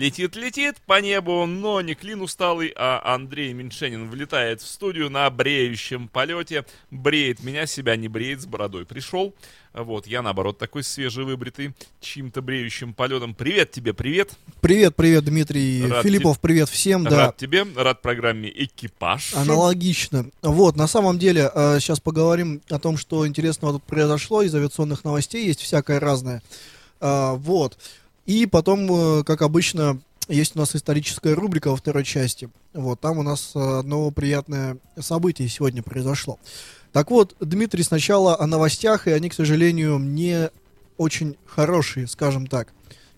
Летит, летит по небу, но не Клин усталый, а Андрей Меньшенин влетает в студию на бреющем полете. Бреет меня, себя не бреет, с бородой пришел. Вот, я наоборот такой свежевыбритый, чьим-то бреющим полетом. Привет тебе, привет. Привет, привет, Дмитрий Рад Филиппов, привет всем, да. Рад тебе, рад программе «Экипаж». Аналогично. Вот, на самом деле, э, сейчас поговорим о том, что интересного тут произошло из авиационных новостей, есть всякое разное. А, вот. И потом, э, как обычно, есть у нас историческая рубрика во второй части. Вот, там у нас э, одно приятное событие сегодня произошло. Так вот, Дмитрий, сначала о новостях, и они, к сожалению, не очень хорошие, скажем так.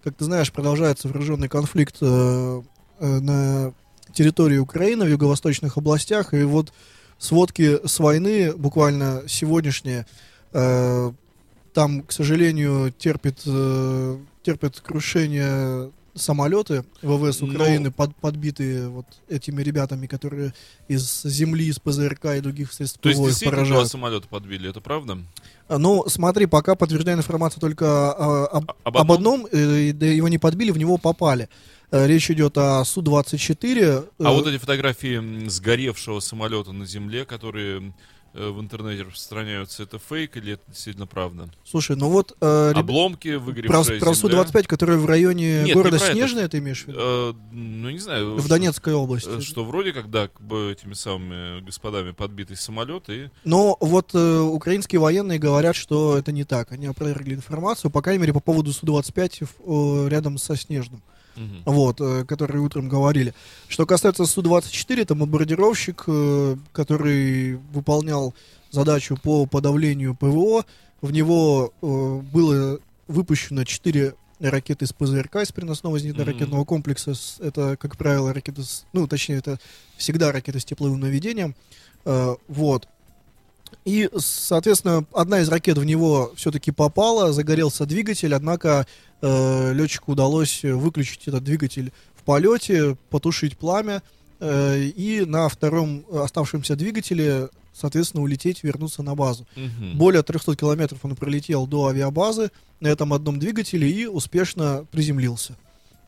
Как ты знаешь, продолжается вооруженный конфликт э, э, на территории Украины, в юго-восточных областях, и вот сводки с войны, буквально сегодняшние, э, там, к сожалению, терпит, э, терпит крушение самолеты ВВС Ну- Украины, под- подбитые вот этими ребятами, которые из земли, из ПЗРК и других средств То есть действительно два поражают. самолета подбили, это правда? А, Ну, смотри, пока подтверждена информация только а, об, А- об об одном, э, да его не подбили, в него попали. Э, Речь идет о Су-24. А э, вот эти фотографии сгоревшего самолета на земле, которые в интернете распространяются, это фейк или это действительно правда? Слушай, ну вот э, реб- Обломки, про, выгоревшая про земля. Су-25, который в районе Нет, города не про это. Ты имеешь в виду? Э, ну, не знаю. в что- Донецкой области. э, Что вроде как бы этими самыми господами подбитый самолет и... Но вот э, украинские военные говорят, что это не так. Они опровергли информацию, по крайней мере, по поводу Су-25 в- э, рядом со Снежным. Мгм. вот, э, которые утром говорили. Что касается Су-24, это бомбардировщик, э, который выполнял задачу по подавлению ПВО. В него э, было выпущено 4 ракеты из ПЗРК, из переносного зенитно-ракетного комплекса. С- Это, как правило, ракеты, с- ну, точнее, это всегда ракеты с тепловым наведением. Э, Вот. И, соответственно, одна из ракет в него все-таки попала, загорелся двигатель, однако э, летчику удалось выключить этот двигатель в полете, потушить пламя э, и на втором оставшемся двигателе, соответственно, улететь, вернуться на базу. Мгм. Более 300 километров он пролетел до авиабазы на этом одном двигателе и успешно приземлился.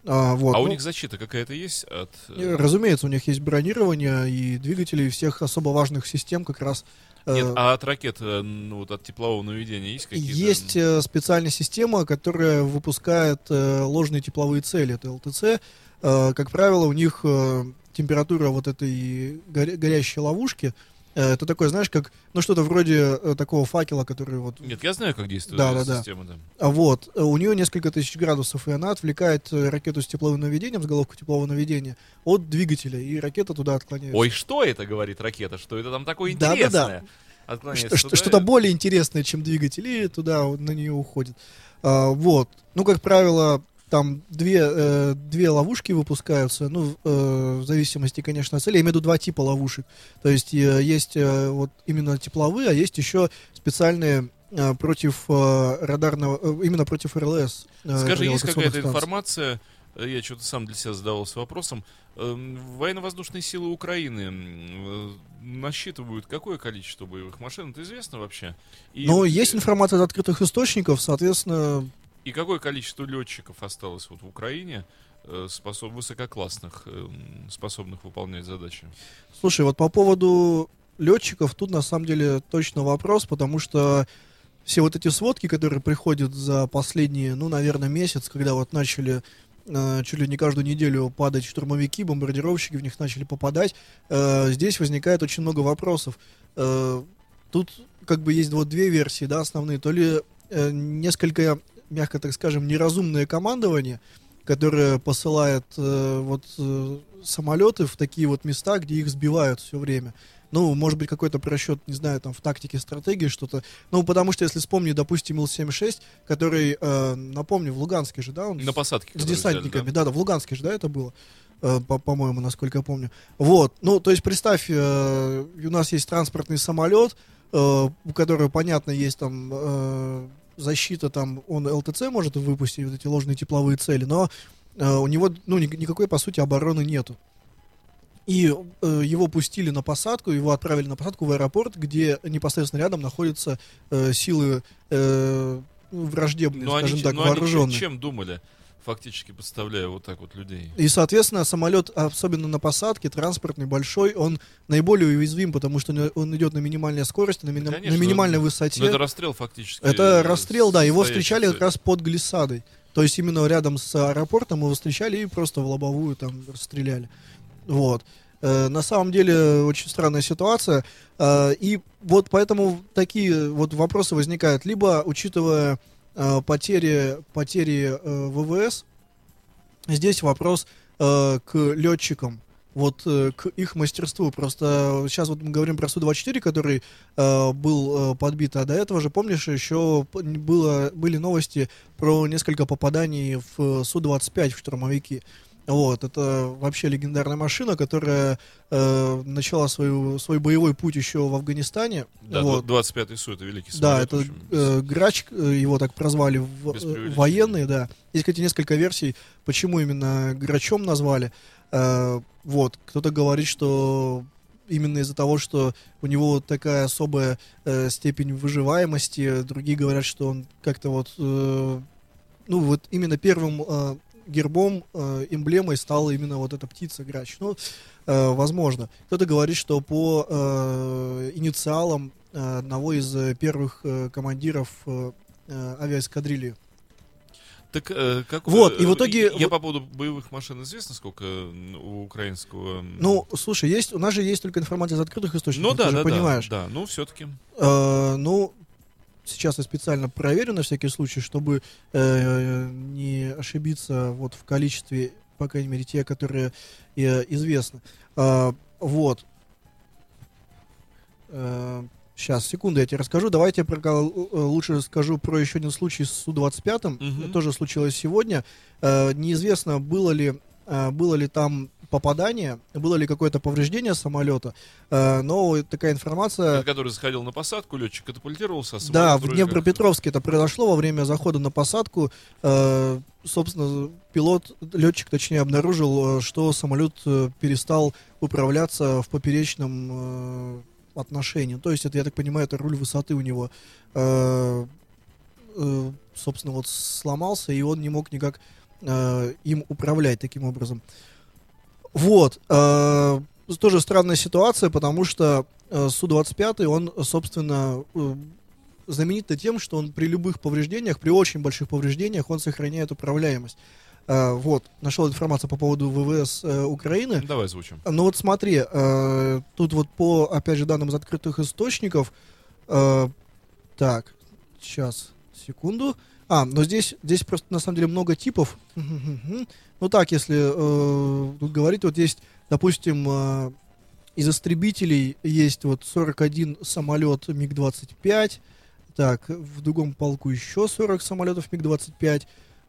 А, вот. А у ну, них защита какая-то есть от... э, э, Разумеется, у них есть бронирование и двигатели всех особо важных систем как раз. Э, Нет, а от ракет, э, ну, вот от теплового наведения есть какие-то... Есть э, специальная система, которая выпускает э, ложные тепловые цели, это ЛТЦ. Э, как правило, у них э, температура вот этой горя- горящей ловушки, э, это такое, знаешь, как, ну что-то вроде э, такого факела, который вот... Нет, я знаю, как действует Да, эта да, да. система, да. А Вот, э, у нее несколько тысяч градусов, и она отвлекает э, ракету с тепловым наведением, с головку теплового наведения, от двигателя, и ракета туда отклоняется. Ой, что это, говорит ракета? Что это там такое интересное? Отклоняется Что- что- туда что-то и- более интересное, чем двигатель, и туда на нее уходит. А, вот. Ну, как правило, там две, э, две ловушки выпускаются, ну, э, в зависимости, конечно, от цели. Я имею в виду два типа ловушек. То есть э, есть э, вот именно тепловые, а есть еще специальные э, против э, радарного, э, именно против РЛС. э, Скажи, есть какая-то станций. информация, э, я что-то сам для себя задавался вопросом, эм, военно-воздушные силы Украины э, насчитывают какое количество боевых машин, это известно вообще? И, Но есть информация от открытых источников, соответственно, И какое количество летчиков осталось вот в Украине, э, способ, высококлассных, эм, способных выполнять задачи? Слушай, вот по поводу летчиков, тут на самом деле точно вопрос, потому что все вот эти сводки, которые приходят за последние, ну, наверное, месяц, когда вот начали э, чуть ли не каждую неделю падать штурмовики, бомбардировщики, в них начали попадать, э, здесь возникает очень много вопросов. Э, тут как бы есть вот две версии, да, основные. То ли э, несколько, мягко так скажем, неразумное командование, которое посылает э, вот э, самолеты в такие вот места, где их сбивают все время. Ну, может быть, какой-то просчет, не знаю, там, в тактике, стратегии, что-то. Ну, потому что, если вспомнить, допустим, Ил-76, который, э, напомню, в Луганске же, да, он На посадке. с десантниками, взяли, да? да, в Луганске же, да, это было, Э, по- по-моему, насколько я помню. Вот, ну, то есть, представь, э, у нас есть транспортный самолет, э, у которого, понятно, есть там э, защита там, он ЛТЦ может выпустить, вот эти ложные тепловые цели, но э, у него, ну, ни- никакой, по сути, обороны нету. И э, его пустили на посадку, его отправили на посадку в аэропорт, где непосредственно рядом находятся э, силы э, враждебные, Но они, скажем че- так, они че- вооруженные. чем думали, фактически подставляя вот так вот людей? И, соответственно, самолет, особенно на посадке, транспортный, большой, он наиболее уязвим, потому что он- он идет на минимальной скорости, на, мини- Конечно, на минимальной ну, высоте. Ну, это расстрел фактически. Это расстрел, да, его встречали как раз под глиссадой. То есть именно рядом с аэропортом его встречали и просто в лобовую там расстреляли. Вот. Э, На самом деле очень странная ситуация. Э, И вот поэтому такие вот вопросы возникают. Либо, учитывая потери, потери э, ВВС, здесь вопрос э, к летчикам. Вот э, к их мастерству. Просто сейчас вот мы говорим про Су-24, который э, был э, подбит, а до этого же, помнишь, еще было, были новости про несколько попаданий в э, Су-25 в штурмовики. Вот, это вообще легендарная машина, которая э, начала свою, свой боевой путь еще в Афганистане. Да, вот. 25-й СУ, это великий Да, самолет, это в общем. э, Грач, э, его так прозвали в, э, военные, да. Есть, кстати, несколько версий, почему именно Грачом назвали. Э, вот, кто-то говорит, что именно из-за того, что у него такая особая э, степень выживаемости, другие говорят, что он как-то вот, э, ну вот именно первым э, гербом, э, эмблемой стала именно вот эта птица Грач. Ну, э, возможно. Кто-то говорит, что по э, инициалам э, одного из первых э, командиров э, авиаэскадрильи. Так, э, как, Вот, и в итоге- Я вот- по поводу боевых машин известно, сколько у украинского... Ну, слушай, есть, у нас же есть только информация из открытых источников, ну да, ты же да, понимаешь. да, да, ну все-таки. Э, ну, сейчас я специально проверю на всякий случай, чтобы э, не ошибиться вот в количестве, по крайней мере, те, которые э, известны. Э, вот. сейчас, секунду, я тебе расскажу. Давайте я про- э, лучше скажу про еще один случай с Су-25. Мгм. Это тоже случилось сегодня. Э, неизвестно, было ли, э, было ли там попадание, было ли какое-то повреждение самолета, э, но такая информация... Это который заходил на посадку, летчик катапультировался, а Да, в Днепропетровске это произошло во время захода на посадку. Э, собственно, пилот, летчик, точнее, обнаружил, э, что самолет э, перестал управляться в поперечном э, отношении. То есть, это, я так понимаю, это руль высоты у него, э, э, собственно, вот сломался, и он не мог никак э, им управлять таким образом. Вот. э, тоже странная ситуация, потому что э, Су-25, он, собственно, э, знаменит тем, что он при любых повреждениях, при очень больших повреждениях, он сохраняет управляемость. Э, вот, нашел информацию по поводу ВВС э, Украины. Давай звучим. Ну вот смотри, э, тут вот по, опять же, данным из открытых источников, так, сейчас, секунду. А, но здесь, здесь просто на самом деле много типов. Ну так, если э, тут говорить, вот есть, допустим, э, из истребителей есть вот 41 самолет МиГ-25, так, в другом полку еще 40 самолетов МиГ-25,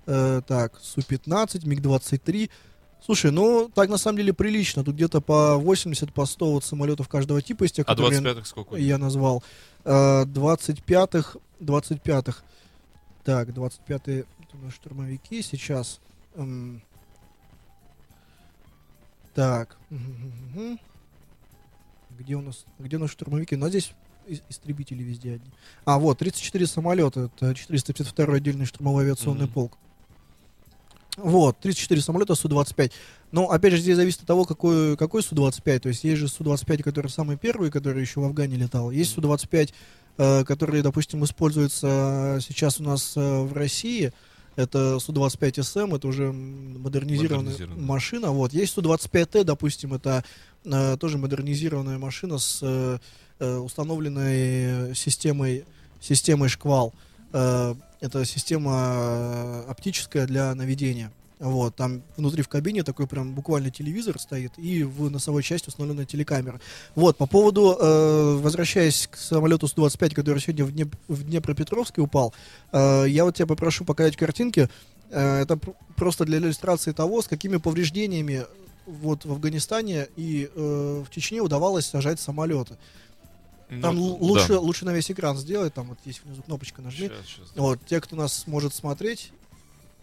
э, так, Су-15, МиГ-23. Слушай, ну, так на самом деле прилично. Тут где-то по 80, по 100 вот самолетов каждого типа из тех, А которые 25-х сколько? я назвал. Э, 25-х, 25-х. Так, 25-е это у нас штурмовики сейчас. М. Так. Где у нас, где у нас штурмовики? Ну, а здесь истребители везде одни. А, вот, 34 самолета. Это 452 отдельный штурмовой авиационный Мгм. полк. Вот, 34 самолета Су-25. Но, опять же, здесь зависит от того, какой, какой Су-25. То есть, есть же Су-25, который самый первый, который еще в Афгане летал. Есть Су-25, э, который, допустим, используется сейчас у нас э, в России. Это Су-25СМ, это уже модернизированная Модернизированная. машина. Вот. Есть Су-25Т, допустим, это э, тоже модернизированная машина с э, э, установленной системой, системой шквал. Э, это система э, оптическая для наведения. Вот, там внутри в кабине такой прям буквально телевизор стоит, и в носовой части установлена телекамера. Вот, по поводу, э, возвращаясь к самолету Су-25, который сегодня в, Днеп- в Днепропетровске упал, э, я вот тебя попрошу показать картинки. Э, это пр- просто для иллюстрации того, с какими повреждениями вот в Афганистане и э, в Чечне удавалось сажать самолеты. Ну, Там да. л- лучше, лучше на весь экран сделать, там вот есть внизу кнопочка нажми. Щас, щас. Вот, те, кто нас сможет смотреть,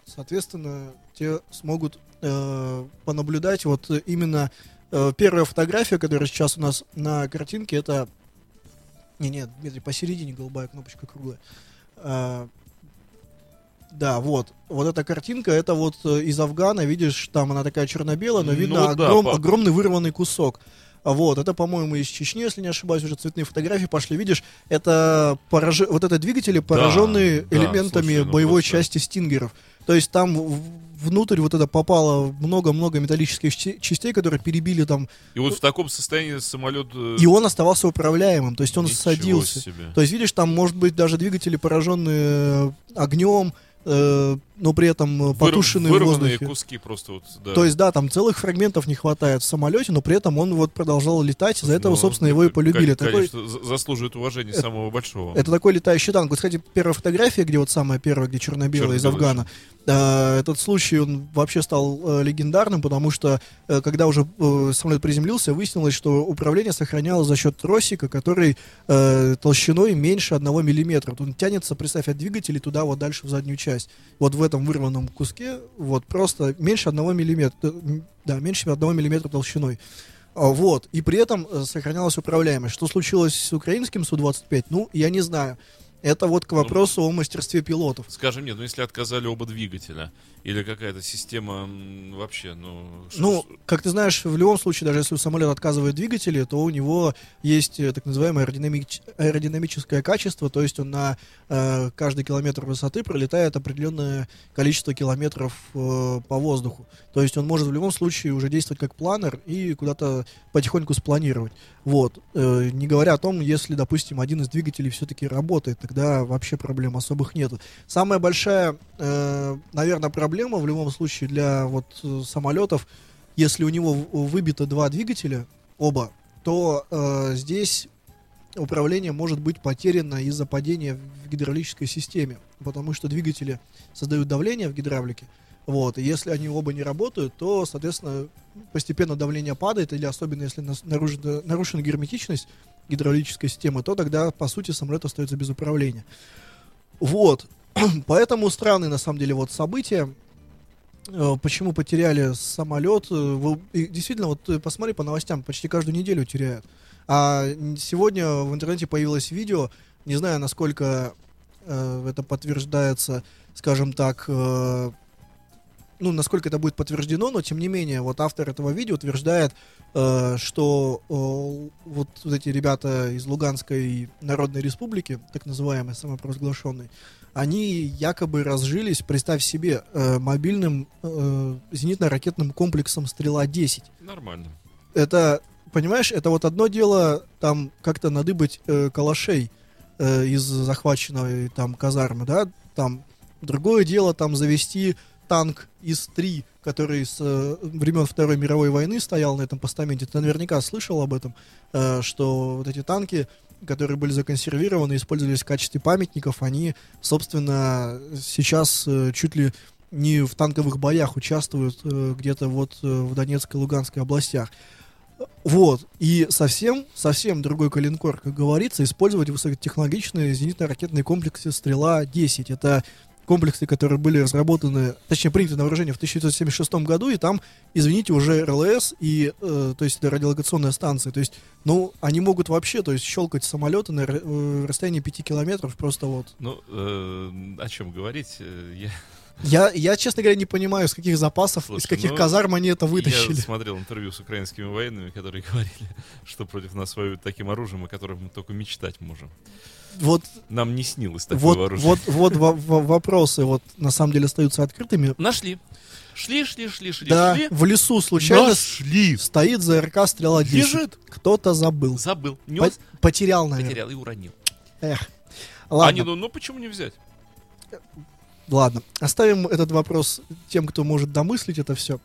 соответственно, те смогут э, понаблюдать. Вот э, именно э, первая фотография, которая сейчас у нас на картинке, это... Не, нет, Дмитрий, посередине голубая кнопочка круглая. А, да, вот. Вот эта картинка, это вот э, из Афгана, видишь, там она такая черно-белая, но Ну видно да, огром- по- огромный вырванный кусок. Вот, это, по-моему, из Чечни, если не ошибаюсь, уже цветные фотографии пошли. Видишь, это пораж... вот это двигатели, пораженные да, элементами слушай, ну боевой просто- части стингеров. То есть там внутрь вот это попало много-много металлических частей- которые перебили там, И вот в таком состоянии самолет... э, и он оставался управляемым, то есть он ничего садился. себе. То есть, видишь, там может быть даже двигатели, пораженные огнем, э, но при этом э, Выр- потушенные в вырванные воздухе. куски просто вот, да. То есть, да, там целых фрагментов не хватает в самолете, но при этом он вот продолжал летать, из-за этого, Ну, собственно, его и полюбили. Такой, Конечно, за- заслуживает уважения Это- самого большого. это такой летающий танк. Вот, кстати, первая фотография, где вот самая первая, где черно-белая из Афгана, э, этот случай, он вообще стал э, легендарным, потому что, э, когда уже э, самолет приземлился, выяснилось, что управление сохранялось за счет тросика, который э, толщиной меньше одного миллиметра. Вот Он тянется, представь, от двигателя туда вот дальше в заднюю часть. Вот в этом вырванном куске вот просто меньше одного миллиметра. э, Да, меньше одного миллиметра толщиной. А, Вот. И при этом э, сохранялась управляемость. Что случилось с украинским Су-25, ну, я не знаю. Это вот к Ну, вопросу о мастерстве пилотов. Скажем, нет, ну если отказали оба двигателя, или какая-то система вообще, ну... Ну, как ты знаешь, в любом случае, даже если у самолета отказывают двигатели, то у него есть э, так называемое аэродинамич- аэродинамическое качество, то есть он на э, каждый километр высоты пролетает определенное количество километров э, по воздуху. То есть он может в любом случае уже действовать как планер и куда-то потихоньку спланировать. Вот. Э, не говоря о том, если, допустим, один из двигателей все-таки работает, тогда вообще проблем особых нету. Самая большая, э, наверное, проблема в любом случае для вот э, самолетов, если у него выбито два двигателя, оба, то э, здесь управление может быть потеряно из-за падения в гидравлической системе, потому что двигатели создают давление в гидравлике. Вот, и если они оба не работают, то, соответственно, постепенно давление падает, или особенно если нарушена, нарушена герметичность гидравлической системы, то тогда, по сути, самолет остается без управления. Вот. Поэтому странные, на самом деле, вот события. Э, Почему потеряли самолет? Э, вы- Действительно, вот э, посмотри по новостям, почти каждую неделю теряют. А сегодня в интернете появилось видео, не знаю, насколько э, это подтверждается, скажем так, э, ну, насколько это будет подтверждено, но тем не менее, вот автор этого видео утверждает, э, что э, вот, вот эти ребята из Луганской Народной Республики, так называемой, самопровозглашенной, они якобы разжились, представь себе, э, мобильным э, зенитно-ракетным комплексом «Стрела-10». Нормально. Это, понимаешь, это вот одно дело там как-то надыбать э, калашей э, из захваченной там казармы, да, там другое дело там завести танк ИС-3, который с э, времен Второй мировой войны стоял на этом постаменте. Ты наверняка слышал об этом, э, что вот эти танки, которые были законсервированы, использовались в качестве памятников, они, собственно, сейчас э, чуть ли не в танковых боях участвуют э, где-то вот э, в Донецкой и Луганской областях. Вот. И совсем, совсем другой калинкор, как говорится, использовать высокотехнологичные зенитно-ракетные комплексы «Стрела-10». Это комплексы, которые были разработаны, точнее, приняты на вооружение в 1976 году, и там, извините, уже РЛС, и, э, то есть это радиолокационная станция, то есть, ну, они могут вообще, то есть, щелкать самолеты на э, расстоянии 5 километров, просто вот. Ну, э, о чем говорить? Э, Я, Я, я, честно говоря, не понимаю, из каких запасов, из Слушай, каких ну, казарм они это я вытащили. смотрел интервью с украинскими военными, которые говорили, что против нас воюют таким оружием, о котором мы только мечтать можем. Вот Нам не снилось такое Вот, оружие. вот, вот во- во- вопросы вот на самом деле остаются открытыми. Нашли. Шли, шли, шли, шли, да, шли. в лесу случайно с- Нашли. стоит ЗРК стрела 10. Лежит. Кто-то забыл. Забыл. По- Нес, потерял, наверное. потерял и уронил. Эх. А Ладно, Они, ну, ну почему не взять? Ладно. Оставим этот вопрос тем, кто может домыслить это все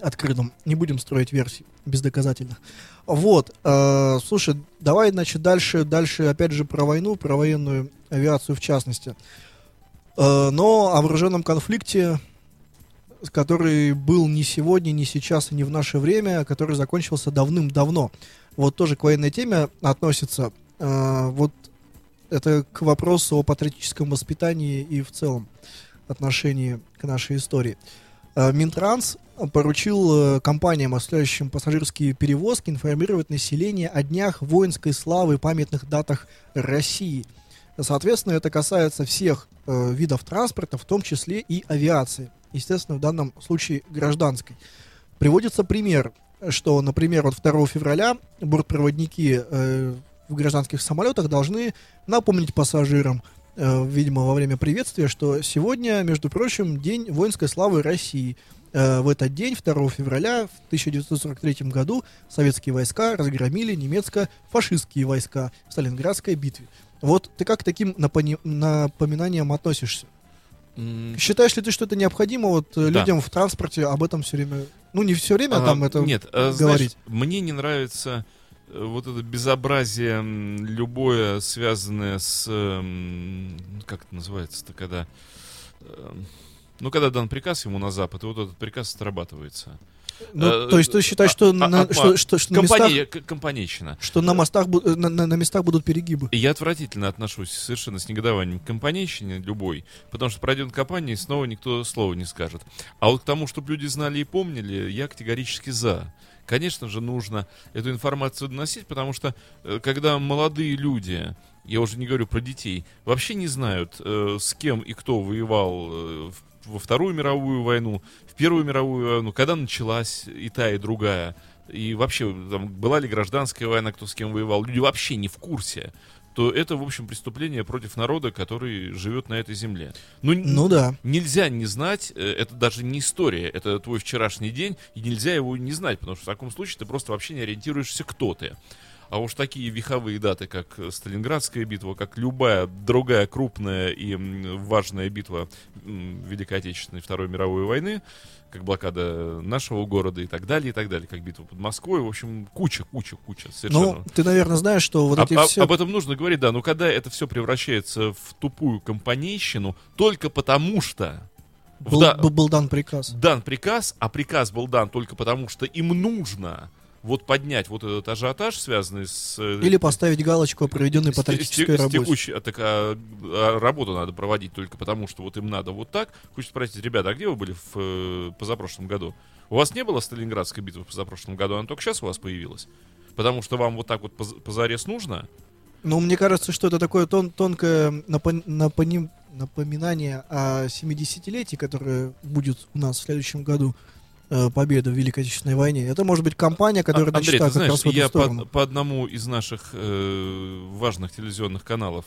открытым. Не будем строить версий бездоказательных. Вот. э, слушай, давай, значит, дальше, дальше, опять же, про войну, про военную авиацию в частности. Э, но о вооруженном конфликте, который был не сегодня, не сейчас и не в наше время, который закончился давным-давно. Вот тоже к военной теме относится. а, вот это к вопросу о патриотическом воспитании и в целом отношении к нашей истории. А, Минтранс поручил э, компаниям, осуществляющим пассажирские перевозки, информировать население о днях воинской славы и памятных датах России. Соответственно, это касается всех э, видов транспорта, в том числе и авиации. Естественно, в данном случае гражданской. Приводится пример, что, например, вот 2 февраля бортпроводники э, в гражданских самолетах должны напомнить пассажирам, э, видимо, во время приветствия, что сегодня, между прочим, День воинской славы России. Э, в этот день, 2 февраля в 1943 году, советские войска разгромили немецко-фашистские войска в Сталинградской битве. Вот ты как к таким напони- напоминаниям относишься? Считаешь ли ты, что это необходимо вот э, Да. людям в транспорте об этом все время, ну не все время, а там это Нет, знаешь, говорить? мне не нравится э, вот это безобразие любое, связанное с... эм, ну, Как это называется-то, когда... эм, Ну, когда дан приказ ему на Запад, и вот этот приказ отрабатывается. Ну, э, то есть ты считаешь, что, а- на, а- что, что, что на местах, Компания, компанейщина. что на мостах э, на, на- на местах будут перегибы? Я отвратительно отношусь совершенно с негодованием к компанейщине любой, потому что пройдет компания, и снова никто слова не скажет. А вот к тому, чтобы люди знали и помнили, я категорически за. Конечно же, нужно эту информацию доносить, потому что э, когда молодые люди, я уже не говорю про детей, вообще не знают, э, с кем и кто воевал э, во Вторую мировую войну, в Первую мировую войну, когда началась и та, и другая, и вообще там, была ли гражданская война, кто с кем воевал, люди вообще не в курсе то это, в общем, преступление против народа, который живет на этой земле. Ну, Ну да. Нельзя не знать, э, это даже не история, это твой вчерашний день, и нельзя его не знать, потому что в таком случае ты просто вообще не ориентируешься, кто ты. А уж такие веховые даты, как Сталинградская битва, как любая другая крупная и важная битва Великой Отечественной Второй мировой войны, как блокада нашего города и так далее, и так далее, как битва под Москвой, в общем, куча, куча, куча, совершенно. Ну, ты, наверное, знаешь, что вот эти об- все... об этом нужно говорить, да. Но когда это все превращается в тупую компанейщину, только потому что был, да- был дан приказ. дан приказ, а приказ был дан только потому, что им нужно вот поднять вот этот ажиотаж, связанный с... э, Или поставить галочку о проведенной патриотической с те- с работе. текущей- а так, а, а работу надо проводить только потому, что вот им надо вот так. Хочется спросить, ребята, а где вы были в э, позапрошлом году? У вас не было Сталинградской битвы в позапрошлом году, она только сейчас у вас появилась? Потому что вам вот так вот поз- позарез нужно? Ну, мне кажется, что это такое тон- тонкое напоминание о 70-летии, которое будет у нас в следующем году э, победа в Великой Отечественной войне. Это может быть компания, которая А, Андрей, ты знаешь, я по, по одному из наших э, важных телевизионных каналов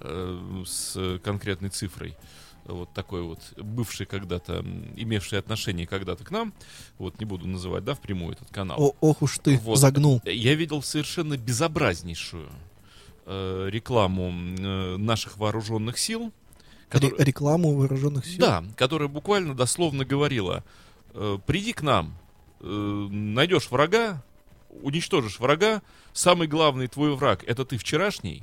э, с конкретной цифрой, вот такой вот, бывший когда-то, имевший отношение когда-то к нам, вот не буду называть, да, впрямую этот канал. О, ох уж ты, Вот. загнул. Я видел совершенно безобразнейшую э, рекламу э, наших вооруженных сил. Которая- рекламу вооруженных сил. да, которая буквально дословно говорила, э, приди к нам, э, найдешь врага, уничтожишь врага, самый главный твой враг это ты вчерашний,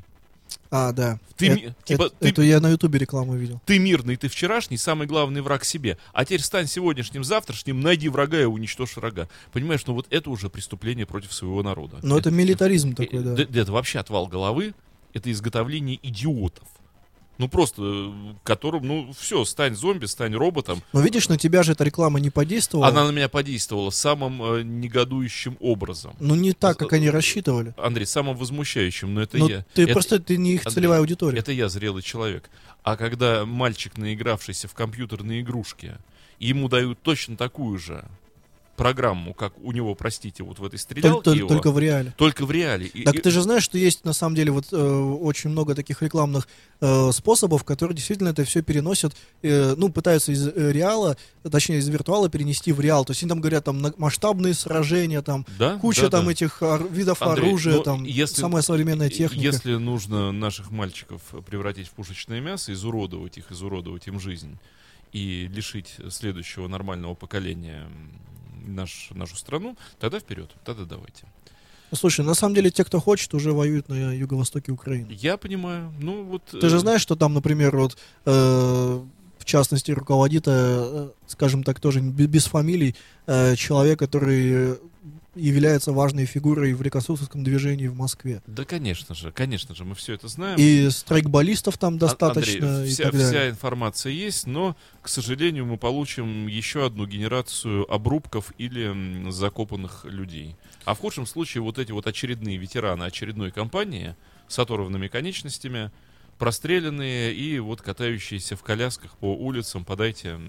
А, да. Ты Э- ми- типа, это, ты- это я на ютубе рекламу видел. ты мирный, ты вчерашний, самый главный враг себе. А теперь стань сегодняшним, завтрашним, найди врага и уничтожь врага. Понимаешь, ну вот это уже преступление против своего народа. Но это милитаризм Э, такой, да. да, да, это вообще отвал головы, это изготовление идиотов. Ну просто, э, которым, ну все, стань зомби, стань роботом. Но видишь, на тебя же эта реклама не подействовала. Она на меня подействовала самым э, негодующим образом. Ну, не так, как они рассчитывали. Андрей, самым возмущающим, но это Ну, я. ты Это- просто, ты не их Андрей, целевая аудитория. Это я зрелый человек. А когда мальчик, наигравшийся в компьютерные игрушки, ему дают точно такую же программу, как у него, простите, вот в этой стрелялке толь- его, только в реале. только в реале. Так и- ты же знаешь, что есть на самом деле вот э, очень много таких рекламных э, способов, которые действительно это все переносят, э, ну, пытаются из э, реала, точнее, из виртуала перенести в реал. То есть они там говорят, там, масштабные сражения, там, да, куча да, там да. этих ор- видов Андрей, оружия, ну, там, если- самая современная техника. Если нужно наших мальчиков превратить в пушечное мясо, изуродовать их, изуродовать им жизнь и лишить следующего нормального поколения наш, нашу страну, тогда вперед, тогда давайте. Ну, Слушай, на самом деле те, кто хочет, уже воюют на юго-востоке Украины. Я понимаю, ну вот... Ты же э, знаешь, что там, например, вот э, частности, руководит, э, скажем так, тоже бе- без фамилий, э, человек, который э, является важной фигурой в реконструкторском движении в Москве. Да, конечно же, конечно же, мы все это знаем. И страйкболистов там достаточно Андрей, и вся, так далее. вся информация есть, но, к сожалению, мы получим еще одну генерацию обрубков или закопанных людей. А в худшем случае вот эти вот очередные ветераны очередной кампании с оторванными конечностями, простреленные и вот катающиеся в колясках по улицам, подайте.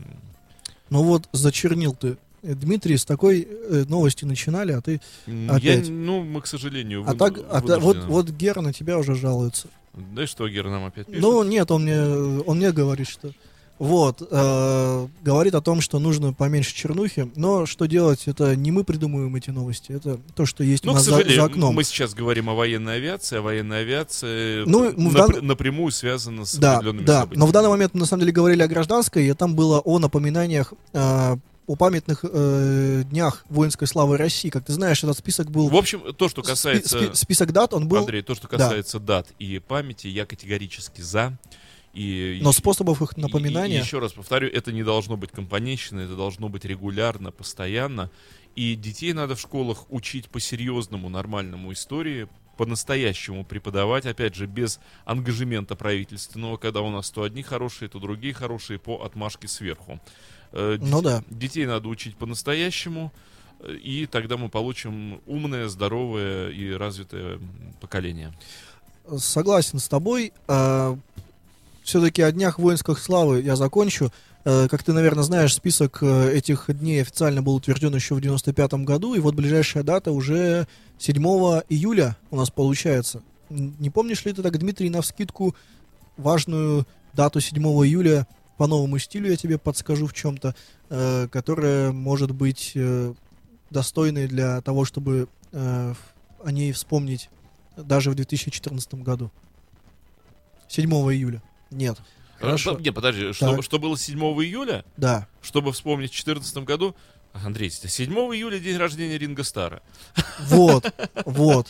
Ну вот, зачернил ты. Э, Дмитрий, с такой э, новости начинали, а ты... Опять. Я, ну, мы, к сожалению, А вы- так, а та- вот, вот Гера на тебя уже жалуется. Да и что, Гера нам опять пишет? Ну, нет, он мне, он мне говорит, что... Вот, э, говорит о том, что нужно поменьше чернухи, но что делать, это не мы придумываем эти новости, это то, что есть Ну, у нас за, за окном. мы сейчас говорим о военной авиации, а военная авиация Ну, в напр- дан- напрямую связана с Да, определенными да, событиями. но в данный момент мы на самом деле говорили о гражданской, и там было о напоминаниях э, о памятных э, днях воинской славы России. Как ты знаешь, этот список был... В общем, то, что спи- касается... спи- список дат, он был, Андрей, то, что касается дат и памяти, я категорически за. И, но и- способов их и- напоминания... И, еще раз повторю, это не должно быть компанейщина, это должно быть регулярно, постоянно. И детей надо в школах учить по-серьезному, нормальному истории, по-настоящему преподавать, опять же, без ангажемента правительственного, когда у нас то одни хорошие, то другие хорошие, по отмашке сверху. Э, Ну дет- да. Детей надо учить по-настоящему, э, и тогда мы получим умное, здоровое и развитое поколение. Согласен с тобой. Все-таки о днях воинской славы я закончу. Э, Как ты, наверное, знаешь, список э, этих дней официально был утвержден еще в 95 году, и вот ближайшая дата уже 7 июля у нас получается. Не помнишь ли ты так, Дмитрий, на вскидку важную дату 7 июля по новому стилю я тебе подскажу в чем-то, э, которая может быть э, достойной для того, чтобы э, о ней вспомнить даже в 2014 году. 7 июля. Нет. Хорошо. Да, Не, подожди, что, что было 7 июля, Да. чтобы вспомнить в 2014 году? Андрей, 7 июля день рождения Ринга Стара. Вот. Вот.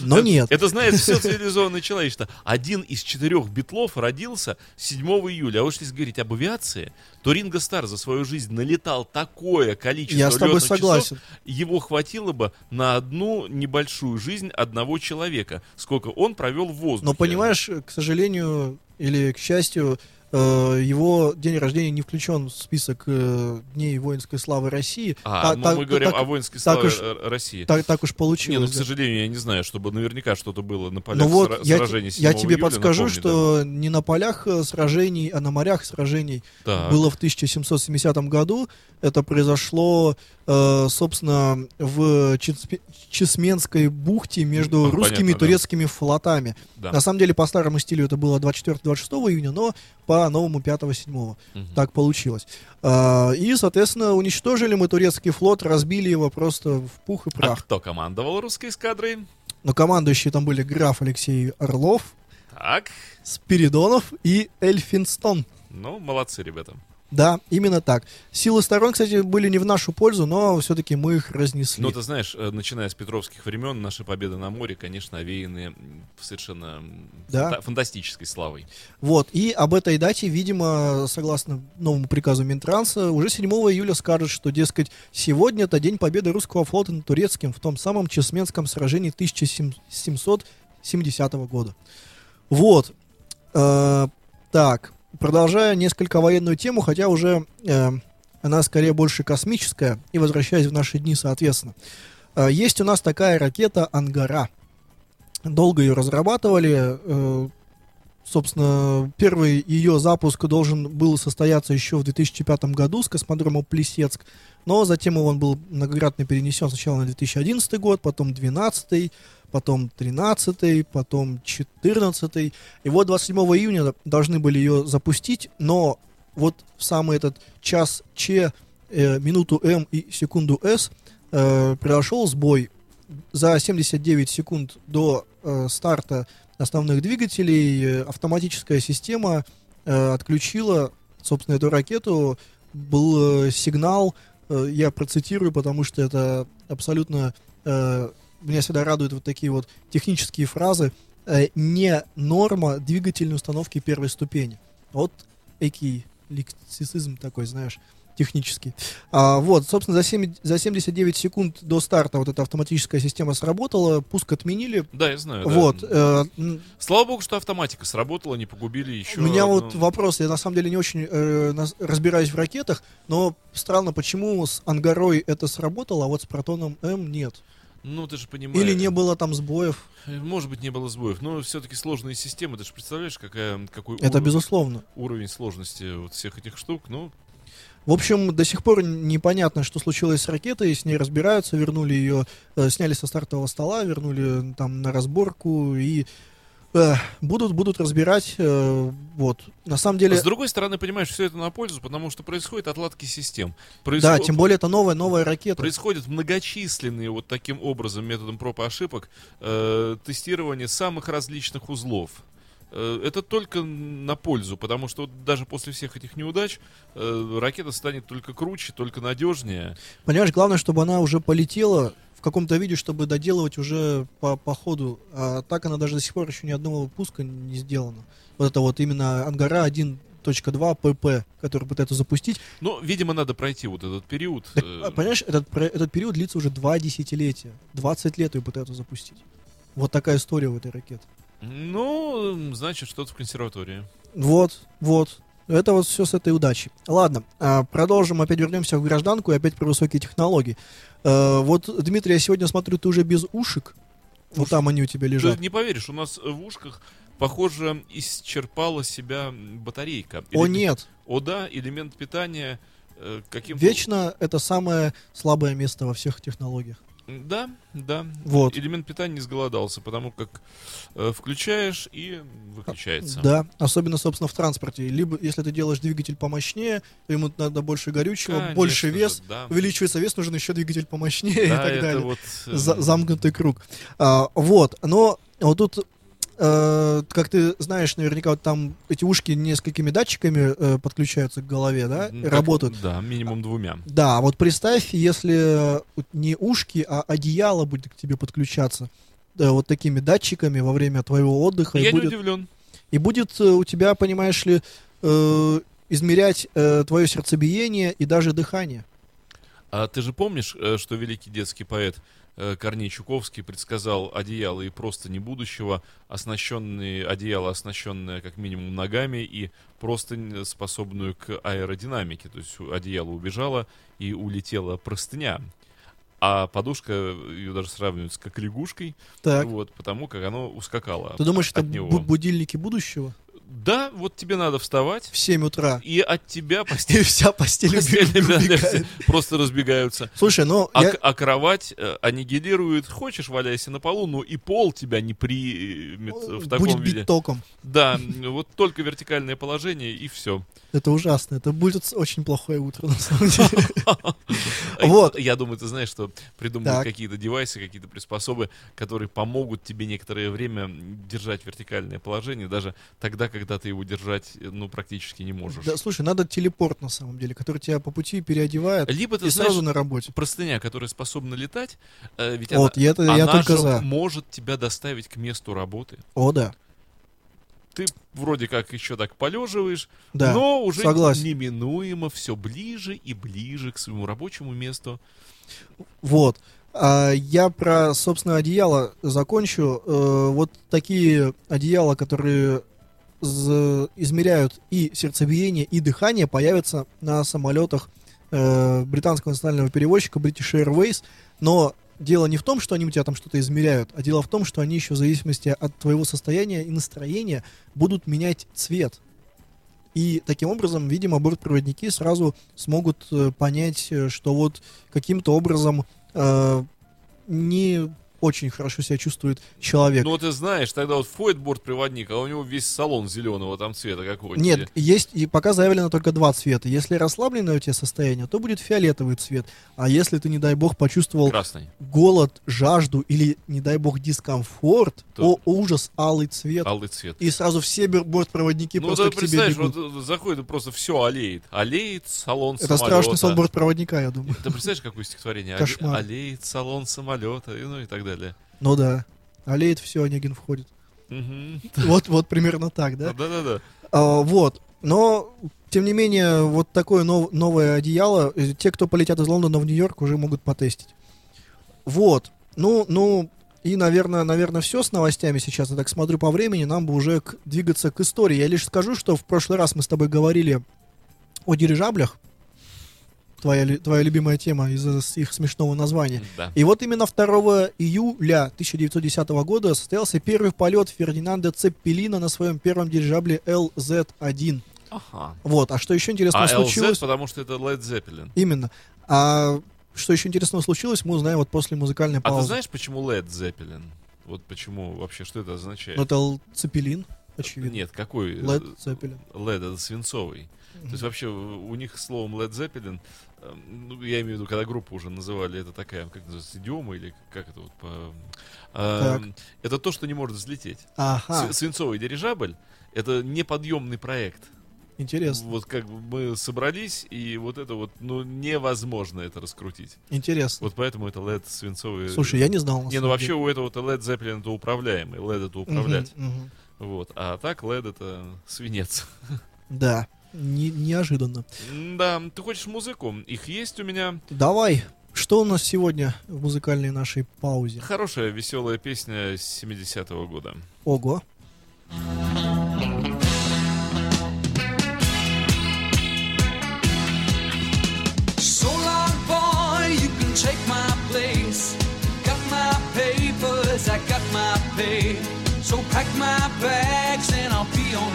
Но Это- нет. Это знает все цивилизованное человечество. Один из четырех битлов родился 7 июля. А уж если говорить об авиации, то Ринго Стар за свою жизнь налетал такое количество Я с тобой лётных часов, согласен. его хватило бы на одну небольшую жизнь одного человека. Сколько он провел в воздухе. Но понимаешь, к сожалению или к счастью, его день рождения не включен в список э, дней воинской славы России. А, Та- мы, та- мы говорим так- о воинской так славе уж- э, России. Так, так уж Не, ну, получилось. к да. сожалению, я не знаю, чтобы наверняка что-то было на Ну полях вот, сра- я, сражений те- я 7 тебе июля, подскажу, напомни, что не на полях э, сражений, а на морях сражений да. Так. было в 1770 году. Это произошло, э, собственно, в Чесменской бухте между Ну, русскими понятно, и да. турецкими флотами. Да. На самом деле, по старому стилю это было 24-26 июня, но по новому 5-7. Мгм. Так получилось. А, И, соответственно, уничтожили мы турецкий флот, разбили его просто в пух и А прах. кто командовал русской эскадрой? Но командующие там были граф Алексей Орлов, Так, Спиридонов и Эльфинстон. ну, молодцы, ребята. Да, именно так. Силы сторон, кстати, были не в нашу пользу, но все-таки мы их разнесли. Ну, ты знаешь, э, начиная с петровских времен, наши победы на море, конечно, овеяны совершенно Да. фанта- фантастической славой. Вот, и об этой дате, видимо, согласно новому приказу Минтранса, уже 7 июля скажут, что, дескать, сегодня это день победы русского флота над турецким в том самом Чесменском сражении 1770 года. Вот. Э, так, продолжая несколько военную тему, хотя уже э, она скорее больше космическая, и возвращаясь в наши дни, соответственно. Э, есть у нас такая ракета «Ангара». Долго ее разрабатывали, э, Собственно, первый ее запуск должен был состояться еще в 2005 году с космодрома Плесецк, но затем он был многократно перенесен сначала на 2011 год, потом 2012, потом 13, потом 14. И вот 27 июня должны были ее запустить, но вот в самый этот час Ч, э, минуту М и секунду С э, произошел сбой. За 79 секунд до э, старта основных двигателей автоматическая система э, отключила, собственно, эту ракету. Был э, сигнал, э, я процитирую, потому что это абсолютно... э, меня всегда радуют вот такие вот технические фразы. э, не норма двигательной установки первой ступени. Вот экий лексицизм такой, знаешь, технический. А, вот, собственно, за, 7, за 79 секунд до старта вот эта автоматическая система сработала, пуск отменили. Да, я знаю. да. Вот. э, м, Слава богу, что автоматика сработала, не погубили еще. У меня одну- вот вопрос, я на самом деле не очень э, разбираюсь в ракетах, но странно, почему с Ангарой это сработало, а вот с Протоном М нет. Ну, ты же понимаешь. Или не было там сбоев. Э, Может быть, не было сбоев, но все-таки сложные системы. Ты же представляешь, какая, какой Это уровень, безусловно. уровень сложности вот всех этих штук. Ну, В общем, до сих пор непонятно, что случилось с ракетой, с ней разбираются, вернули ее, э, сняли со стартового стола, вернули там на разборку и э, будут, будут разбирать, э, вот. На самом деле, с другой стороны, понимаешь, все это на пользу, потому что происходит отладки систем. да, Происход- тем более это новая, новая ракета. Происходят многочисленные вот таким образом методом проб и ошибок э, тестирование самых различных узлов. Э, Это только на пользу, потому что вот даже после всех этих неудач э, ракета станет только круче, только надежнее. Понимаешь, главное, чтобы она уже полетела в каком-то виде, чтобы доделывать уже по, по ходу. А так она даже до сих пор еще ни одного пуска не сделана. Вот это вот именно Ангара 1.2 ПП, который пытаются запустить. Но, видимо, надо пройти вот этот период. Так, э, а, понимаешь, этот, этот период длится уже два десятилетия. 20 лет ее пытаются запустить. Вот такая история у этой ракеты. Ну, значит, что-то в консерватории. Вот, вот. Это вот все с этой удачи. Ладно, а, продолжим, опять вернемся в гражданку и опять про высокие технологии. Э, вот, Дмитрий, я сегодня смотрю, ты уже без ушек. Вот Уши? там они у тебя Ты лежат. не поверишь, у нас в ушках, похоже, исчерпала себя батарейка. О, Элемент- нет. О, да, элемент питания э, каким Вечно это самое слабое место во всех технологиях. Да, да. Вот. Элемент питания не сголодался, потому как э, включаешь и выключается. Да, особенно, собственно, в транспорте. Либо, если ты делаешь двигатель помощнее, то ему надо больше горючего, Конечно больше же, вес. да. Увеличивается вес, нужен еще двигатель помощнее и Да, так это далее. вот... э, За- замкнутый круг. А, вот, но вот тут, э, как ты знаешь, наверняка вот там эти ушки несколькими датчиками э, подключаются к голове, да, и как- работают. Да, минимум двумя. Да, вот представь, если не ушки, а одеяло будет к тебе подключаться э, вот такими датчиками во время твоего отдыха. и Я будет, не удивлен. и будет э, у тебя, понимаешь ли, э, измерять э, твое сердцебиение и даже дыхание. А ты же помнишь, э, что великий детский поэт Корней Чуковский предсказал одеяло и просто не будущего, оснащенные одеяло, оснащенное как минимум ногами и простынь, способную к аэродинамике. То есть одеяло убежало и улетела простыня. А подушка, ее даже сравнивают с как лягушкой, Так. вот, потому как оно ускакало Ты думаешь, это от него. бу- будильники будущего? Да, вот тебе надо вставать, В 7 утра. и от тебя постель, вся постель принадлежности просто разбегаются. Слушай, ну, А, я- а кровать э, аннигилирует, хочешь, валяйся на полу, но и пол тебя не примет в таком будет виде. бить током. Да, вот только вертикальное положение и все. Это ужасно. Это будет очень плохое утро, на самом деле. Вот. Я думаю, ты знаешь, что придумают какие-то девайсы, какие-то приспособы, которые помогут тебе некоторое время держать вертикальное положение, даже тогда, когда ты его держать, э, ну, практически не можешь. Да, слушай, надо телепорт, на самом деле, который тебя по пути переодевает Либо ты и знаешь, сразу на работе. простыня, которая способна летать, э, ведь Вот, она, я она только же за. может тебя доставить к месту работы. О, да. Ты вроде как еще так полеживаешь, Да, но уже согласен. неминуемо все ближе и ближе к своему рабочему месту. Вот. А, я про, собственно, одеяло закончу. Э, вот такие одеяла, которые измеряют и сердцебиение, и дыхание, появятся на самолетах э, британского национального перевозчика British Airways. Но дело не в том, что они у тебя там что-то измеряют, а дело в том, что они еще в зависимости от твоего состояния и настроения будут менять цвет. И таким образом, видимо, бортпроводники сразу смогут э, понять, э, что вот каким-то образом э, не очень хорошо себя чувствует человек. Ну, ты знаешь, тогда вот входит бортпроводник, а у него весь салон зеленого там цвета какого-то. Нет, есть, и пока заявлено только два цвета. Если расслабленное у тебя состояние, то будет фиолетовый цвет. А если ты, не дай бог, почувствовал Красный. голод, жажду или, не дай бог, дискомфорт, То- о ужас, алый цвет. Алый цвет. И сразу все бортпроводники ну, просто к тебе представляешь, бегут. вот заходит и просто все олеет. Олеет салон Это самолета. страшный сон бортпроводника, я думаю. Ты представляешь, какое стихотворение? Кошмар. Олеет салон самолета, и, ну и так далее. Ну да. Олеет все, Онегин входит. Вот, вот примерно так, да? Да-да-да. А, вот. Но, тем не менее, вот такое нов- новое одеяло, э, те, кто полетят из Лондона в Нью-Йорк, уже могут потестить. Вот. Ну, ну, и, наверное, наверное, все с новостями сейчас. Я так смотрю по времени, нам бы уже к- двигаться к истории. Я лишь скажу, что в прошлый раз мы с тобой говорили о дирижаблях. Твоя, твоя любимая тема из-за их смешного названия. Да. И вот именно 2 июля 1910 года состоялся первый полет Фердинанда Цеппелина на своем первом дирижабле LZ-1. Ага. Вот, а что еще интересного А LZ, случилось? потому что это Led Zeppelin. Именно. А что еще интересного случилось, мы узнаем вот после музыкальной А ты паузы. знаешь, почему Led Zeppelin? Вот почему вообще, что это означает? Ну, это Цепелин, очевидно. Нет, какой? Led э, Zeppelin. Led это свинцовый. То есть вообще у них словом Led Zeppelin, ну, я имею в виду, когда группу уже называли, это такая, как называется, идиома или как это вот по... Так. это то, что не может взлететь. Ага, Сви- Свинцовый дирижабль — это неподъемный проект. интересно, Вот как бы мы собрались, и вот это вот, ну, невозможно это раскрутить. интересно. Вот поэтому это LED свинцовый... Слушай, я не знал. на Не, ну вообще деле. у этого-то LED Zeppelin это управляемый, LED это управлять. Мгм, мгм. Вот. А так LED это свинец. Да, не- неожиданно. Да, ты хочешь музыку? Их есть у меня. Давай, что у нас сегодня в музыкальной нашей паузе? Хорошая, веселая песня с 70-го года. Ого. So long, boy, you can take my place. Got my papers, I got my pay. So pack my bags and I'll be on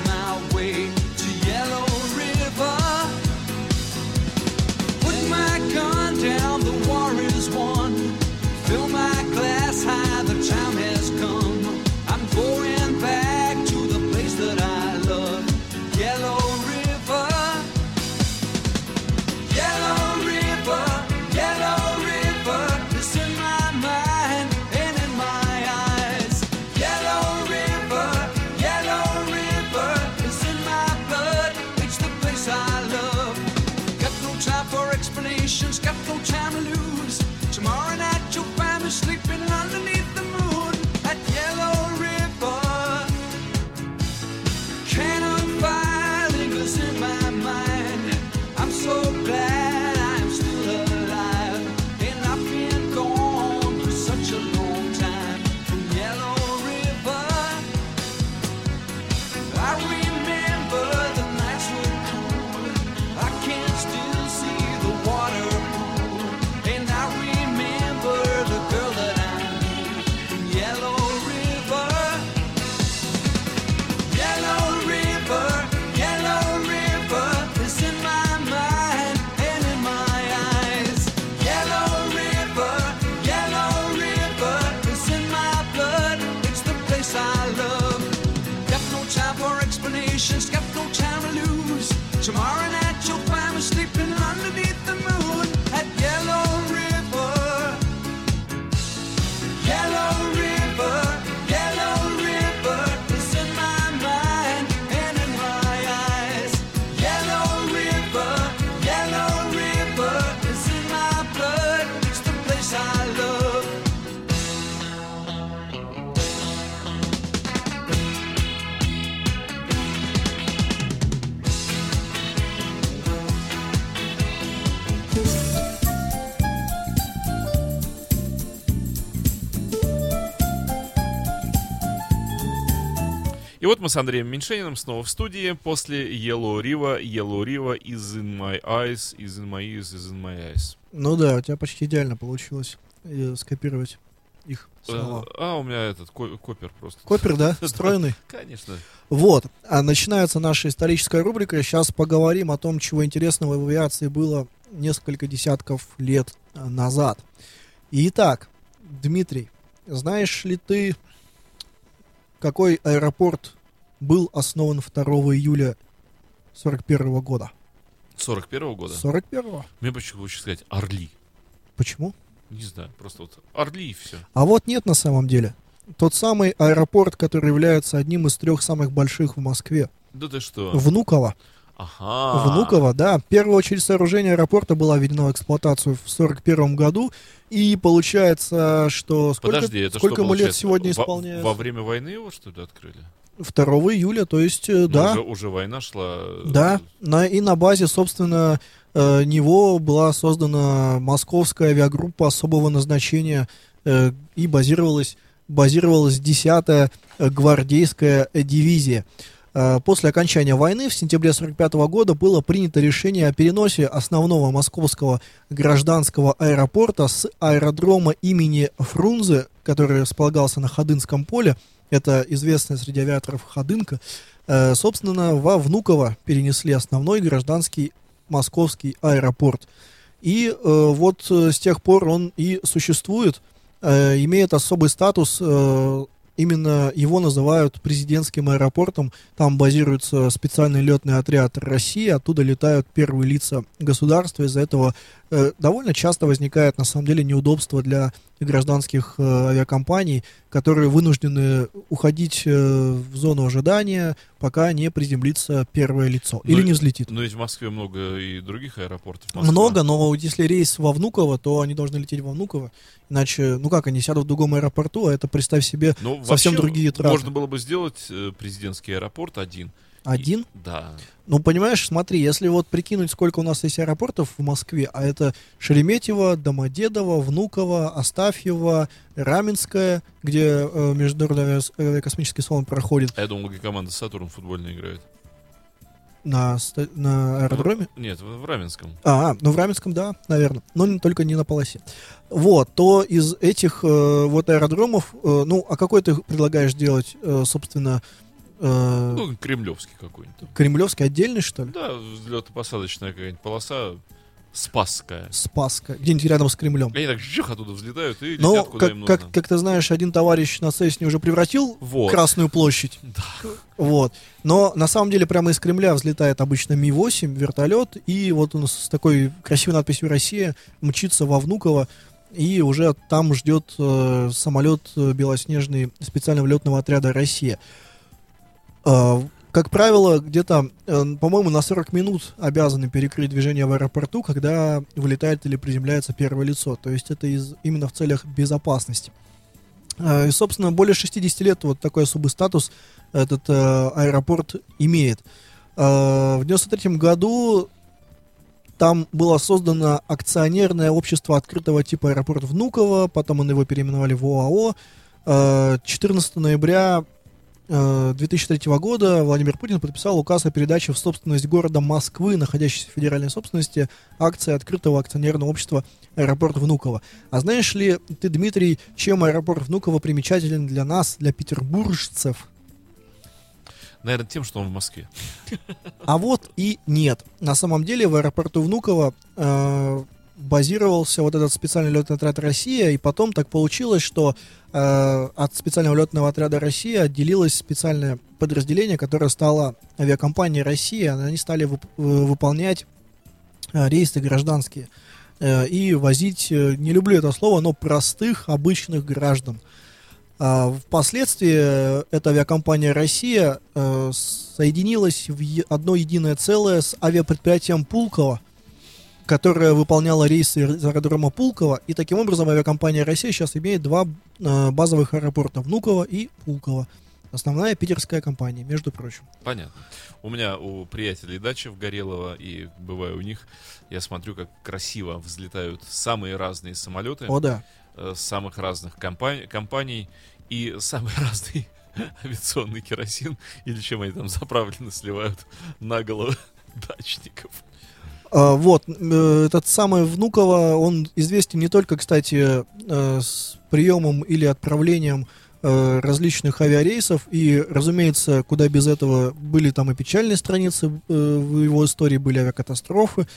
И вот мы с Андреем Меньшениным снова в студии после Yellow River. Yellow River is in my eyes, is in my ears, is in my eyes. Ну да, у тебя почти идеально получилось э, скопировать их Э, слова. А, у меня этот ко- копер просто. Копер, да, встроенный? Конечно. Вот, а начинается наша историческая рубрика. Сейчас поговорим о том, чего интересного в авиации было несколько десятков лет э, назад. Итак, Дмитрий, знаешь ли ты, какой аэропорт был основан 2 июля 41 года? 41 года. 41 Мне почему лучше сказать Орли. Почему? Не знаю, просто вот Орли и все. А вот нет на самом деле. Тот самый аэропорт, который является одним из трех самых больших в Москве. Да ты что? Внуково. Ага. Внуково, да. Первая очередь сооружения аэропорта была введена в эксплуатацию в 41 году. И получается, что сколько, Подожди, это сколько что ему лет сегодня Во- исполняется? Во, время войны его что ли открыли? 2 июля, то есть, э, Ну, да, Уже, уже война шла. э, да, на, и на базе, собственно, э, него была создана московская авиагруппа особого назначения э, и базировалась, базировалась 10-я гвардейская дивизия. Э, После окончания войны в сентябре 1945 года было принято решение о переносе основного московского гражданского аэропорта с аэродрома имени Фрунзе, который располагался на Ходынском поле, это известная среди авиаторов Ходынка, Э, собственно, во Внуково перенесли основной гражданский московский аэропорт. И э, вот э, с тех пор он и существует, э, имеет особый статус, э, именно его называют президентским аэропортом, там базируется специальный летный отряд России, оттуда летают первые лица государства, из-за этого э, довольно часто возникает на самом деле неудобство для гражданских э, авиакомпаний, которые вынуждены уходить э, в зону ожидания, пока не приземлится первое лицо Ну или и- не взлетит. Но ведь в Москве много и других аэропортов. Москва. Много, но если рейс во Внуково, то они должны лететь во Внуково. Иначе, ну как, они сядут в другом аэропорту, а это, представь себе, Ну, совсем другие траты. Можно было бы сделать э, президентский аэропорт один. Один. И- да. Ну, понимаешь, смотри, если вот прикинуть, сколько у нас есть аэропортов в Москве, а это Шереметьево, Домодедово, Внуково, Астафьево, Раменское, где э, международный авиакосмический салон проходит А я думал, как команда Сатурн футбольно играет. на, на аэродроме. Нет, в, в Раменском. А, ну в Раменском, да, наверное, но не, только не на полосе. Вот, то из этих э, вот аэродромов, э, ну, а какой ты предлагаешь делать, э, собственно, э, Ну, кремлевский какой-нибудь. Кремлевский отдельный, что ли? Да, взлетно-посадочная какая-нибудь полоса Спасская. Спаска, где-нибудь рядом с Кремлем. Они так жих оттуда взлетают и Но, летят куда как, им нужно. как, как ты знаешь, один товарищ на Цесне уже превратил Вот. Красную площадь. Да. Вот. Но на самом деле прямо из Кремля взлетает обычно Ми-8, вертолет, и вот он с такой красивой надписью «Россия» мчится во Внуково, и уже там ждет э, самолет э, белоснежный специального летного отряда «Россия». Э, как правило, где-то, э, по-моему, на 40 минут обязаны перекрыть движение в аэропорту, когда вылетает или приземляется первое лицо. То есть это из, именно в целях безопасности. Э, И, собственно, более 60 лет вот такой особый статус этот э, аэропорт имеет. Э, в 93 году там было создано акционерное общество открытого типа аэропорт Внуково, потом они его переименовали в ОАО. Э, 14 ноября 2003 года Владимир Путин подписал указ о передаче в собственность города Москвы, находящейся в федеральной собственности, акции открытого акционерного общества аэропорт Внуково. А знаешь ли ты, Дмитрий, чем аэропорт Внуково примечателен для нас, для петербуржцев? Наверное, тем, что он в Москве. А вот и нет. На самом деле в аэропорту Внуково э, базировался вот этот специальный летный отряд «Россия», и потом так получилось, что э, от специального летного отряда «Россия» отделилось специальное подразделение, которое стало авиакомпанией «Россия». Они стали вып- э, выполнять э, рейсы гражданские э, и возить, э, не люблю это слово, но простых, обычных граждан. А, Впоследствии э, эта авиакомпания «Россия» э, соединилась в одно единое целое с авиапредприятием «Пулково», которое выполняло рейсы из аэродрома Пулково, и таким образом авиакомпания «Россия» сейчас имеет два э, базовых аэропорта – Внуково и Пулково. Основная питерская компания, между прочим. Понятно. У меня у приятелей дача в Горелово, и бываю у них, я смотрю, как красиво взлетают самые разные самолеты О, да. э, с самых разных компа- компаний и самый разный авиационный керосин, или чем они там заправлены, сливают на головы дачников. А, вот, э, этот самый Внуково, он известен не только, кстати, э, с приемом или отправлением э, различных авиарейсов, и, разумеется, куда без этого были там и печальные страницы в его истории, были авиакатастрофы,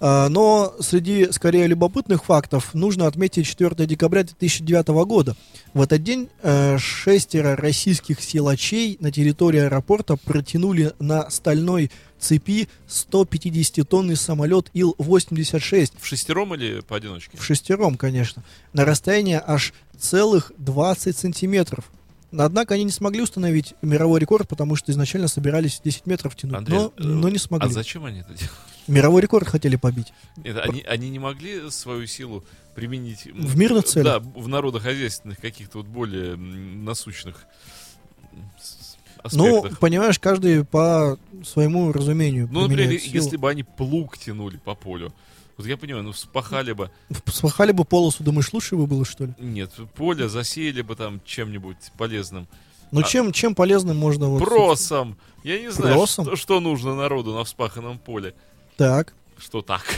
но среди, скорее, любопытных фактов нужно отметить 4 декабря 2009 года. В этот день э, шестеро российских силачей на территории аэропорта протянули на стальной цепи 150-тонный самолет Ил-86 В шестером или поодиночке? в шестером, конечно, на расстояние аж целых 20 сантиметров. Однако они не смогли установить мировой рекорд, потому что изначально собирались 10 метров тянуть, Андрей, но, но не А смогли. зачем они это делают? Мировой рекорд хотели побить. Нет, они, они не могли свою силу применить... В мирных целях? Да, в народохозяйственных каких-то вот более насущных Ну, аспектах. понимаешь, каждый по своему разумению. Ну, например, силу. если бы они плуг тянули по полю. Вот я понимаю, ну вспахали бы. Спахали бы полосу, думаешь, лучше бы было, что ли? Нет, поле засеяли бы там чем-нибудь полезным. Ну, А- чем, чем полезным можно вот... Просом. Я не знаю, Просом? что, что нужно народу на вспаханном поле. Так. Что так?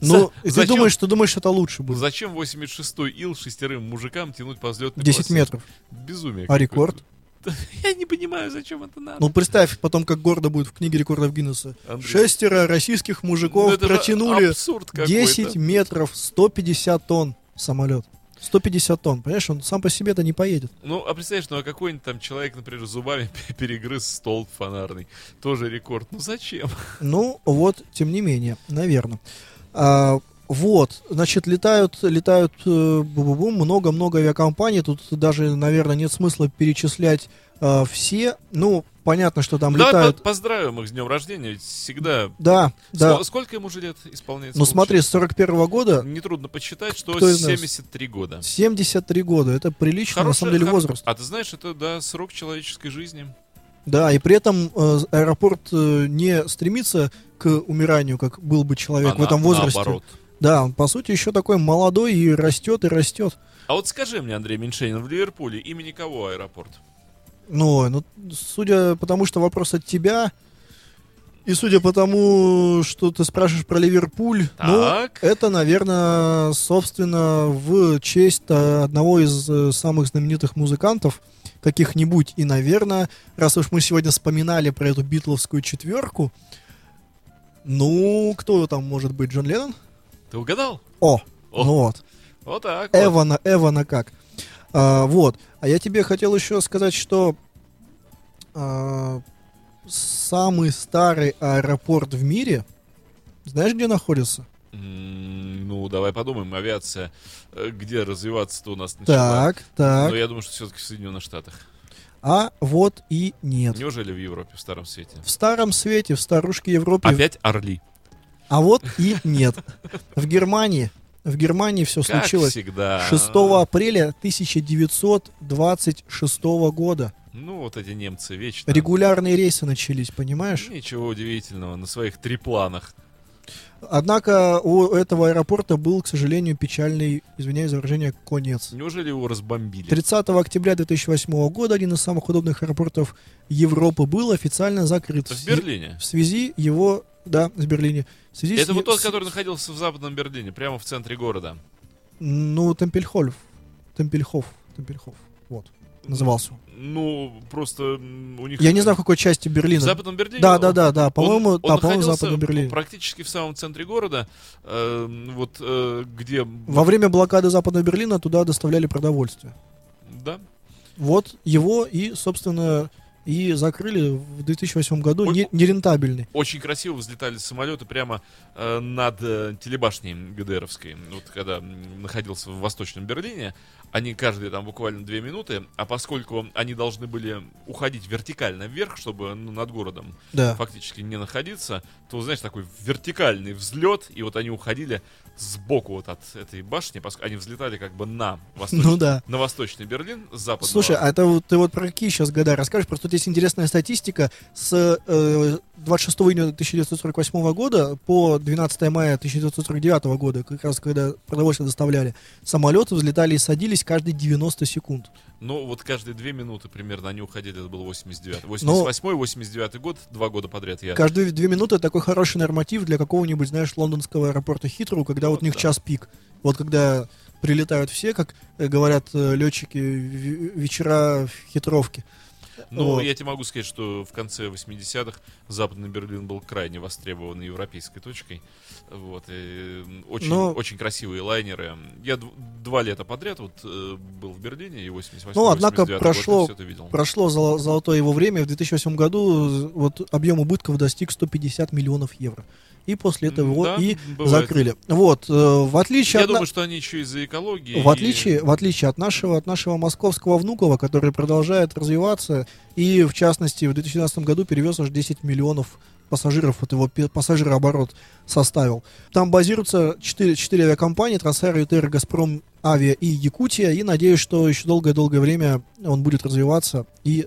Ну, За- ты зачем- думаешь, ты думаешь, это лучше будет? Зачем 86-й ил шестерым мужикам тянуть по взлетной 10 полосе? метров. Безумие. А рекорд? Я не понимаю, зачем это надо. Ну, представь потом, как гордо будет в книге рекордов Гиннесса. Андрей. Шестеро российских мужиков Ну, протянули абсурд какой-то. 10 метров, 150 тонн самолет. 150 тонн, понимаешь, он сам по себе-то не поедет. Ну, а представляешь, ну а какой-нибудь там человек, например, зубами перегрыз столб фонарный. Тоже рекорд. Ну зачем? Ну, вот, тем не менее, наверное. А, вот, значит, летают, летают э, много-много авиакомпаний. Тут даже, наверное, нет смысла перечислять э, все. Ну, понятно, что там Давай летают. по- поздравим их с днем рождения, ведь всегда... Да, да. Ск- Сколько ему уже лет исполняется? Ну, смотри, лучше? с 41 года Нетрудно подсчитать, что Кто из нас? 73 года. 73 года. Это приличный, на Хороший- самом деле, хор- возраст. А ты знаешь, это, да, срок человеческой жизни. Да, и при этом э, аэропорт э, не стремится к умиранию, как был бы человек А в на- этом возрасте. Наоборот. Да, он, по сути, еще такой молодой и растет, и растет. А вот скажи мне, Андрей Меньшенин, в Ливерпуле имени кого аэропорт? Ну, ну, судя потому, что вопрос от тебя, и судя по тому, что ты спрашиваешь про Ливерпуль, Так. ну, это, наверное, собственно, в честь э, одного из э, самых знаменитых музыкантов, каких-нибудь. И, наверное, раз уж мы сегодня вспоминали про эту битловскую четверку, ну, кто там может быть? Джон Леннон? Ты угадал? О, О. ну вот. Вот так вот. Эвана, Эвана как. А, вот. А я тебе хотел еще сказать, что а, самый старый аэропорт в мире, знаешь, где находится? Ну, давай подумаем, авиация, э, где развиваться-то у нас начала? Так, так. Но я думаю, что все-таки в Соединенных Штатах. А вот и нет. Неужели в Европе, в Старом Свете? В старом свете, в старушке Европе. Опять Орли. А вот и нет. В Германии. В Германии все Как случилось всегда. 6 апреля 1926 года. Ну, вот эти немцы вечно. Регулярные рейсы начались, понимаешь? Ничего удивительного, на своих трипланах. Однако у этого аэропорта был, к сожалению, печальный, извиняюсь за выражение, конец. Неужели его разбомбили? 30 октября 2008 года один из самых удобных аэропортов Европы был официально закрыт. В свя- Берлине. В связи его, да, в Берлине. В связи Это с вот тот, который находился в Западном Берлине, прямо в центре города. Ну, Темпельхольф. Темпельхоф. Темпельхоф. Вот. Назывался. Ну, просто у них... Я не знаю, в какой части В Берлина. Западном Берлине? Да, да, да, да. По-моему, он, да, он по-моему, в Западном Берлине. практически в самом центре города, э, вот э, где... Во время блокады Западного Берлина туда доставляли продовольствие. Да. Вот его и, собственно, и закрыли в 2008 году. Ой, Не- Нерентабельный. Очень красиво взлетали самолеты прямо э, над э, телебашней ГДРовской. Вот когда находился в Восточном Берлине, они каждые там буквально две минуты, а поскольку они должны были уходить вертикально вверх, чтобы ну, над городом Да. фактически не находиться, то, знаешь, такой вертикальный взлет, и вот они уходили сбоку вот от этой башни, поскольку они взлетали как бы на восточный, Ну да. на восточный Берлин с западного. Слушай, а это вот, ты вот про какие сейчас года расскажешь? Просто тут есть интересная статистика. С э, 26 июня 1948 года по 12 мая 1949 года, как раз когда продовольствие доставляли, самолеты взлетали и садились каждые 90 секунд. Ну, вот каждые две минуты примерно они уходили, это был 89 Но- 88-й, 89 год, два года подряд я... Каждые две минуты такой хороший норматив для какого-нибудь, знаешь, лондонского аэропорта Хитру, когда вот у них да. час пик. Вот когда прилетают все, как э, говорят летчики, вечера в хитровке. Ну, Вот. я тебе могу сказать, что в конце 80-х Западный Берлин был крайне востребованной европейской точкой. Вот, и очень, Но- очень красивые лайнеры. Я дв- два лета подряд вот э, был в Берлине, и 88 Ну, однако 89 прошло- год, видел. Прошло золо- золотое его время, в 2008 году вот объем убытков достиг 150 миллионов евро. И после этого его Да, и бывает. закрыли. Вот, э, в отличие Я от... думаю, что они еще из-за экологии. В отличие, в отличие от нашего, от нашего московского Внукова, который продолжает развиваться и, в частности, в 2012 году перевез аж 10 миллионов пассажиров, вот его пассажирооборот составил. Там базируются 4, 4 авиакомпании, Трансаэро, ЮТР, Газпром, Авиа и Якутия, и надеюсь, что еще долгое-долгое время он будет развиваться и